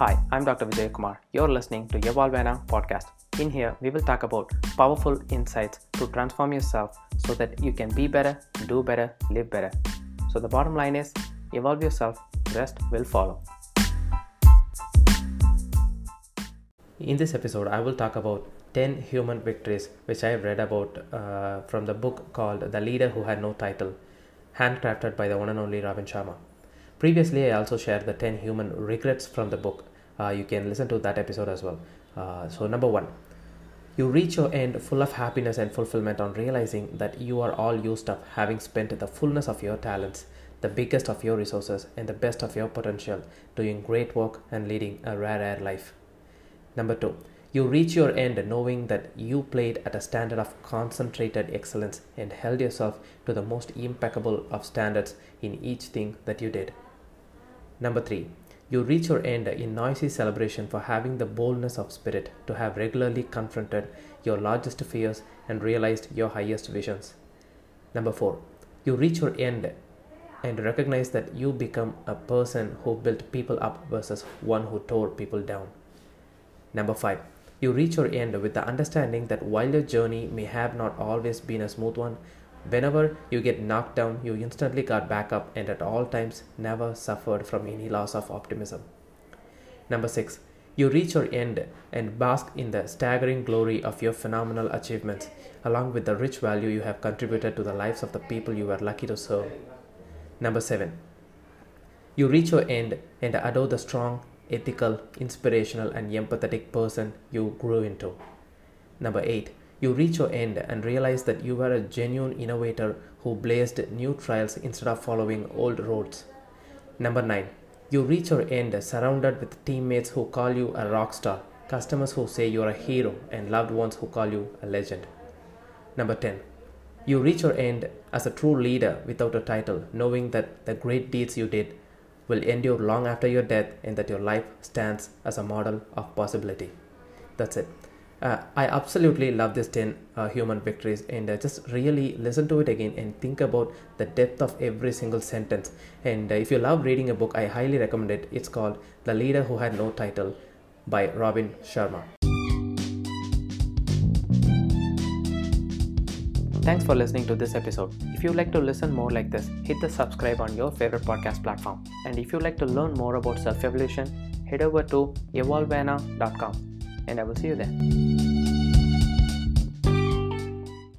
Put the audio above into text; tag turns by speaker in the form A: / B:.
A: Hi, I'm Dr. Vijay Kumar. You're listening to Evolvana podcast. In here, we will talk about powerful insights to transform yourself so that you can be better, do better, live better. So the bottom line is evolve yourself, rest will follow. In this episode, I will talk about 10 human victories which I have read about uh, from the book called The Leader Who Had No Title, handcrafted by the one and only Robin Sharma. Previously, I also shared the 10 human regrets from the book. Uh, you can listen to that episode as well. Uh, so, number one, you reach your end full of happiness and fulfillment on realizing that you are all used up, having spent the fullness of your talents, the biggest of your resources, and the best of your potential, doing great work and leading a rare, rare life. Number two, you reach your end knowing that you played at a standard of concentrated excellence and held yourself to the most impeccable of standards in each thing that you did. Number three, you reach your end in noisy celebration for having the boldness of spirit to have regularly confronted your largest fears and realized your highest visions. Number four, you reach your end and recognize that you become a person who built people up versus one who tore people down. Number five, you reach your end with the understanding that while your journey may have not always been a smooth one, Whenever you get knocked down, you instantly got back up and at all times never suffered from any loss of optimism. Number 6. You reach your end and bask in the staggering glory of your phenomenal achievements, along with the rich value you have contributed to the lives of the people you were lucky to serve. Number 7. You reach your end and adore the strong, ethical, inspirational, and empathetic person you grew into. Number 8 you reach your end and realize that you were a genuine innovator who blazed new trails instead of following old roads. Number 9. You reach your end surrounded with teammates who call you a rock star, customers who say you're a hero, and loved ones who call you a legend. Number 10. You reach your end as a true leader without a title, knowing that the great deeds you did will endure long after your death and that your life stands as a model of possibility. That's it uh, I absolutely love this 10 uh, human victories and uh, just really listen to it again and think about the depth of every single sentence. And uh, if you love reading a book, I highly recommend it. It's called The Leader Who Had No Title by Robin Sharma. Thanks for listening to this episode. If you'd like to listen more like this, hit the subscribe on your favorite podcast platform. And if you'd like to learn more about self evolution, head over to evolvana.com and I will see you there.